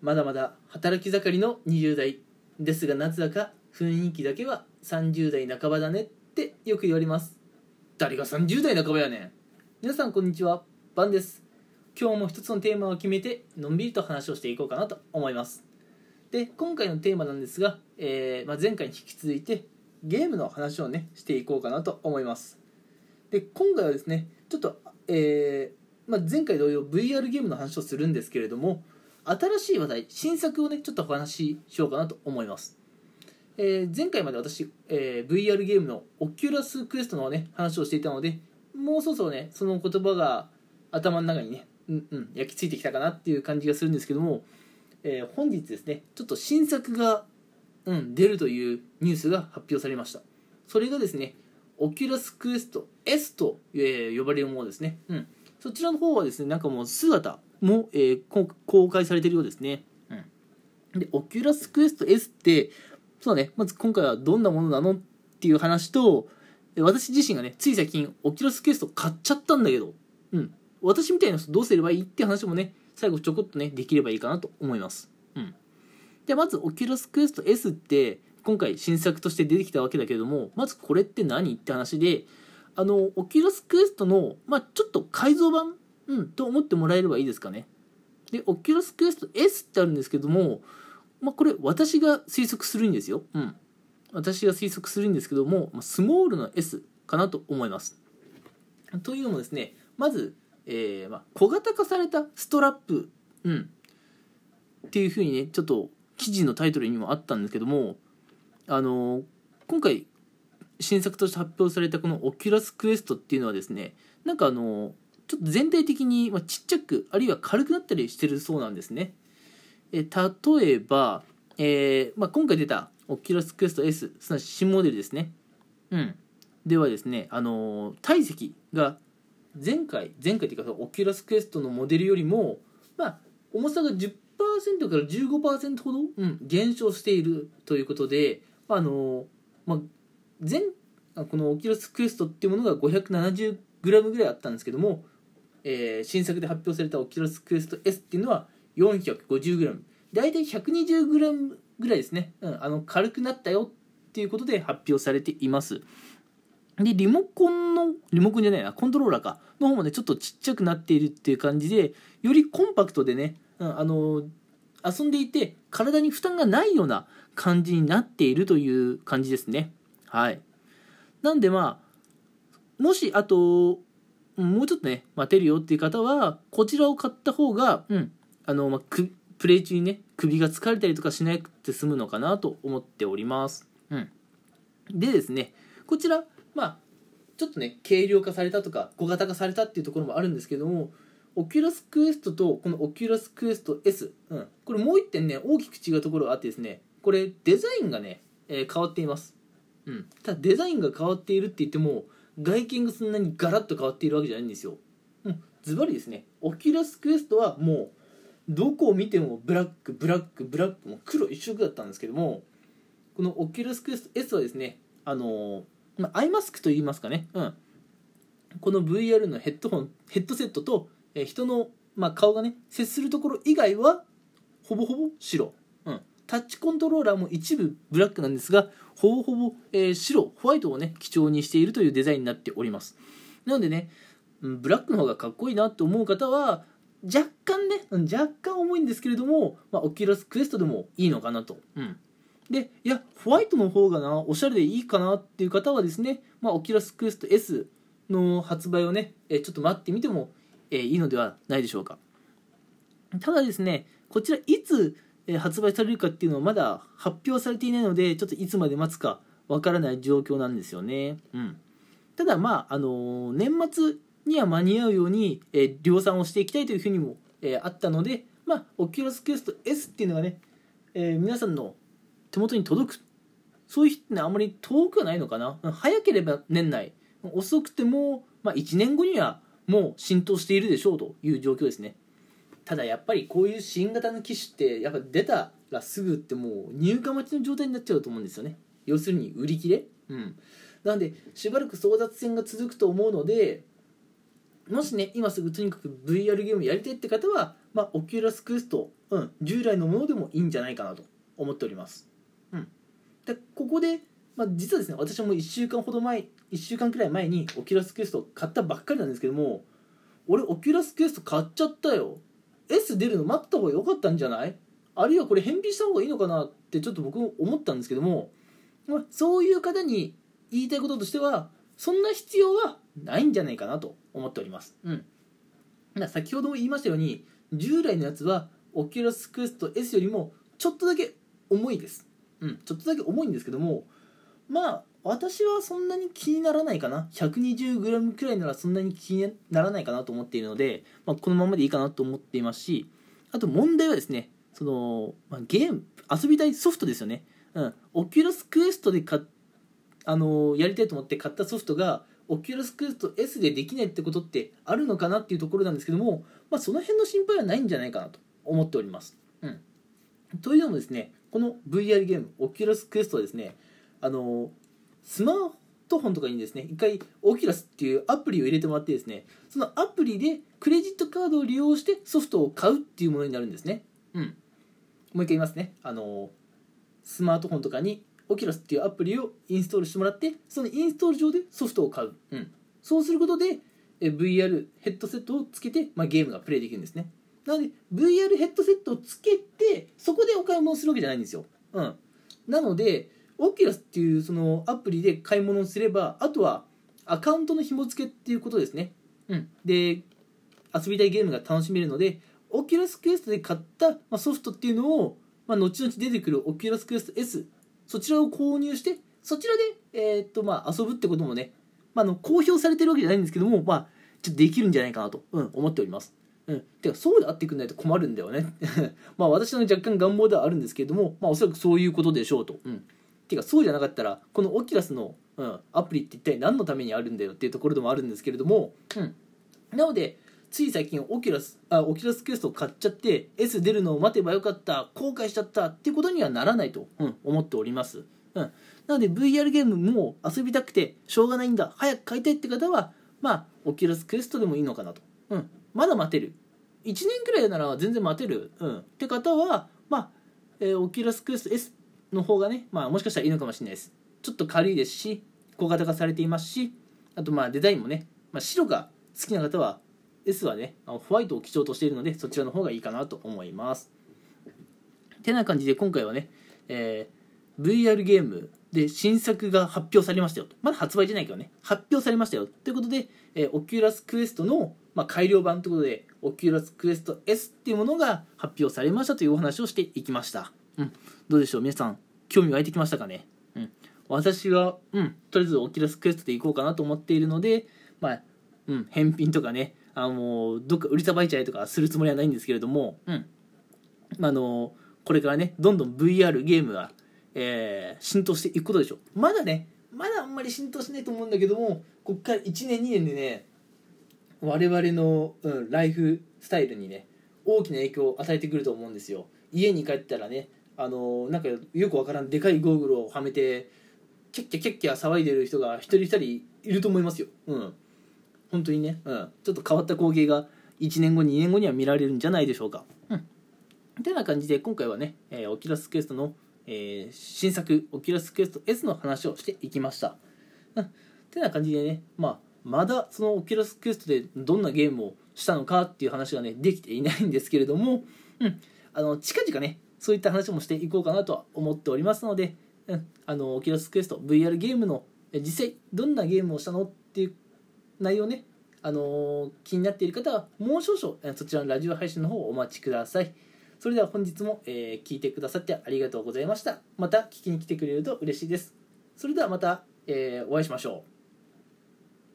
まだまだ働き盛りの20代ですがなぜだか雰囲気だけは30代半ばだねってよく言われます。誰が30代半ばやねん。皆さんこんにちは。バンです。今日も一つのテーマを決めてのんびりと話をしていこうかなと思います。で今回のテーマなんですが、えーまあ、前回に引き続いてゲームの話をねしていこうかなと思います。で今回はですねちょっと、えーまあ、前回同様 VR ゲームの話をするんですけれども新しい話題新作をねちょっとお話ししようかなと思います、えー前回まで私、えー VR ゲームのオキュラスクエストのね話をしていたのでもうそろそろねその言葉が頭の中にねうんうん焼き付いてきたかなっていう感じがするんですけども、えー本日ですねちょっと新作が、うん、出るというニュースが発表されました。それがですねオキュラスクエスト S と、え呼ばれるものですね、うん、そちらの方はですねなんかもう姿も、えーこ公開されているようですね、うん、でオキュラスクエスト S ってそうだねまず今回はどんなものなのっていう話とえ私自身がねつい最近オキュラスクエスト買っちゃったんだけど、うん、私みたいな人どうすればいいって話もね最後ちょこっとねできればいいかなと思います、うん、でまずオキュラスクエスト S って今回新作として出てきたわけだけれどもまずこれって何って話であのオキュラスクエストの、まあ、ちょっと改造版、うん、と思ってもらえればいいですかね。でオキュラスクエスト S ってあるんですけども、まあ、これ私が推測するんですよ、うん、私が推測するんですけどもまあスモールの S かなと思います。というのもですねまず、えーまあ、小型化されたストラップ、うん、っていうふうにねちょっと記事のタイトルにもあったんですけどもあの今回新作として発表されたこのオキュラスクエストっていうのはですねなんかあのちょっと全体的にちっちゃくあるいは軽くなったりしてるそうなんですね。え例えば、えーまあ、今回出たオキュラスクエスト S すなわち新モデルですね。うん。ではですねあの体積が前回前回というかオキュラスクエストのモデルよりもまあ重さが10%から15%ほど、うん、減少しているということであの、まあ、前このオキュラスクエストっていうものが 570g ぐらいあったんですけども、えー新作で発表されたオキュラスクエスト S っていうのは 450g 大体 120g ぐらいですね、うん、あの軽くなったよっていうことで発表されています。でリモコンのリモコンじゃないなコントローラーかの方もねちょっとちっちゃくなっているっていう感じでよりコンパクトでね、うん、あの遊んでいて体に負担がないような感じになっているという感じですね。はい。なんでまあもしあともうちょっとね待てるよっていう方はこちらを買った方がうん。あの、まあ、くプレイ中にね首が疲れたりとかしなくて済むのかなと思っております。うん。でですねこちらまあちょっとね軽量化されたとか小型化されたっていうところもあるんですけどもオキュラスクエストとこのオキュラスクエスト S、うん、これもう一点ね大きく違うところがあってですねこれデザインがね、えー変わっています、うん、ただデザインが変わっているって言っても外見がそんなにガラッと変わっているわけじゃないんですよ、うん、ズバリですね。オキュラスクエストはもうどこを見てもブラックブラックブラックもう黒一色だったんですけどもこのオキュラスクエスト S はですねあのま、アイマスクといいますかね、うん、この VR のヘッドホンヘッドセットと、え人の、まあ、顔がね接するところ以外はほぼほぼ白、うん、タッチコントローラーも一部ブラックなんですがほぼほぼ、えー白ホワイトをね基調にしているというデザインになっております。なのでねブラックの方がかっこいいなと思う方は若干ね若干重いんですけれども、まあ、オキュラスクエストでもいいのかなと、うん、でいやホワイトの方がなおしゃれでいいかなっていう方はですね、まあ、オキュラスクエスト S の発売をね、えちょっと待ってみても、えいいのではないでしょうか。ただですねこちらいつ、えー発売されるかっていうのはまだ発表されていないのでちょっといつまで待つかわからない状況なんですよね、うん、ただまあ、あのー年末には間に合うように、えー量産をしていきたいというふうにも、えーあったのでまあオキュラスクエスト S っていうのがね、えー皆さんの手元に届く。そういう日ってのはあんまり遠くはないのかな。早ければ年内。遅くても、まあ、1年後にはもう浸透しているでしょうという状況ですね。ただやっぱりこういう新型の機種ってやっぱ出たらすぐってもう入荷待ちの状態になっちゃうと思うんですよね。要するに売り切れ。うん。なのでしばらく争奪戦が続くと思うのでもしね今すぐとにかく VR ゲームやりたいって方は、まあ、オキュラスクエストうん、従来のものでもいいんじゃないかなと思っております、うん、でここで、まあ、実はですね私も1週間ほど前1週間くらい前にオキュラスクエスト買ったばっかりなんですけども俺オキュラスクエスト買っちゃったよ S 出るの待った方が良かったんじゃない？あるいはこれ返品した方がいいのかなってちょっと僕も思ったんですけども、まあ、そういう方に言いたいこととしてはそんな必要はないんじゃないかなと思っております。うん。先ほども言いましたように従来のやつはオキュラスクエスト S よりもちょっとだけ重いです。うん、ちょっとだけ重いんですけどもまあ私はそんなに気にならないかな。120g くらいならそんなに気にならないかなと思っているので、まあ、このままでいいかなと思っていますしあと問題はですねその、まあ、ゲーム遊びたいソフトですよね、うん、オキュラスクエストで買あのやりたいと思って買ったソフトがオキュラスクエスト S でできないってことってあるのかなっていうところなんですけども、まあ、その辺の心配はないんじゃないかなと思っております。うん、というのもですねこの VR ゲームオキュラスクエストはですねあのスマートフォンとかにですね一回オキュラスっていうアプリを入れてもらってですねそのアプリでクレジットカードを利用してソフトを買うっていうものになるんですね。うん、もう一回言いますね。あのスマートフォンとかにオキュラスっていうアプリをインストールしてもらってそのインストール上でソフトを買う、うん、そうすることでえ VR ヘッドセットをつけて、まあ、ゲームがプレイできるんですね。なので VR ヘッドセットをつけてそこでお買い物をするわけじゃないんですよ、うん、なのでオキュラスっていうそのアプリで買い物をすればあとはアカウントの紐付けっていうことですね、うん、で遊びたいゲームが楽しめるのでオキュラスクエストで買った、まあ、ソフトっていうのを、まあ、後々出てくるオキュラスクエスト S そちらを購入してそちらで、えーっとまあ、遊ぶってこともね、まあ、あの公表されてるわけじゃないんですけども、まあ、ちょっとできるんじゃないかなと、うん、思っております。うん、てかそうであってくんないと困るんだよね。まあ私の若干願望ではあるんですけれども、まあ、おそらくそういうことでしょうと、うん、てかそうじゃなかったらこのオキュラスの、うん、アプリって一体何のためにあるんだよっていうところでもあるんですけれども、うん、なのでつい最近オキュラスあオキュラスクエストを買っちゃって S 出るのを待てばよかった後悔しちゃったっていうことにはならないと、うん、思っております、うん、なので VR ゲームもう遊びたくてしょうがないんだ早く買いたいって方はまあオキュラスクエストでもいいのかなと、うん、まだ待てる。1年くらいなら全然待てる、うん、って方はまあ、えーオキュラスクエスト S の方がね、まあ、もしかしたらいいのかもしれないです。ちょっと軽いですし小型化されていますしあとまあデザインもね、まあ、白が好きな方は S はねホワイトを基調としているのでそちらの方がいいかなと思います。てな感じで今回はね、えー VR ゲームで新作が発表されましたよまだ発売じゃないけどね発表されましたよということで、えー、オキュラスクエストの、まあ、改良版ということでオキュラスクエスト S っていうものが発表されましたというお話をしていきました、うん、どうでしょう皆さん。興味湧いてきましたかね、うん、私は、うん、とりあえずオキュラスクエストでいこうかなと思っているのでまあうん、返品とかね。あのどっか売りさばいちゃいとかするつもりはないんですけれども、うん。ま、あのこれからねどんどん VR ゲームが、えー浸透していくことでしょう。まだねまだあんまり浸透しないと思うんだけどもこっから1年2年でね我々の、うん、ライフスタイルにね大きな影響を与えてくると思うんですよ。家に帰ったらねあのなんかよくわからんでかいゴーグルをはめてキャッキャキャッキャ騒いでる人が一人二人いると思いますよ。うん。本当にね、うん、ちょっと変わった光景が1年後2年後には見られるんじゃないでしょうか。うん。てな感じで今回はね、えーオキュラスクエストの、えー新作オキュラスクエスト S の話をしていきました。うん。てな感じでね、まあ、まだそのオキュラスクエストでどんなゲームをしたのかっていう話がねできていないんですけれども、うん、あの近々ねそういった話もしていこうかなとは思っておりますので、うん、あのオキュラスクエスト VR ゲームの実際どんなゲームをしたのっていう内容ね、あの気になっている方はもう少々そちらのラジオ配信の方をお待ちください。それでは本日も、えー聞いてくださってありがとうございました。また聞きに来てくれると嬉しいです。それではまた、えーお会いしましょう。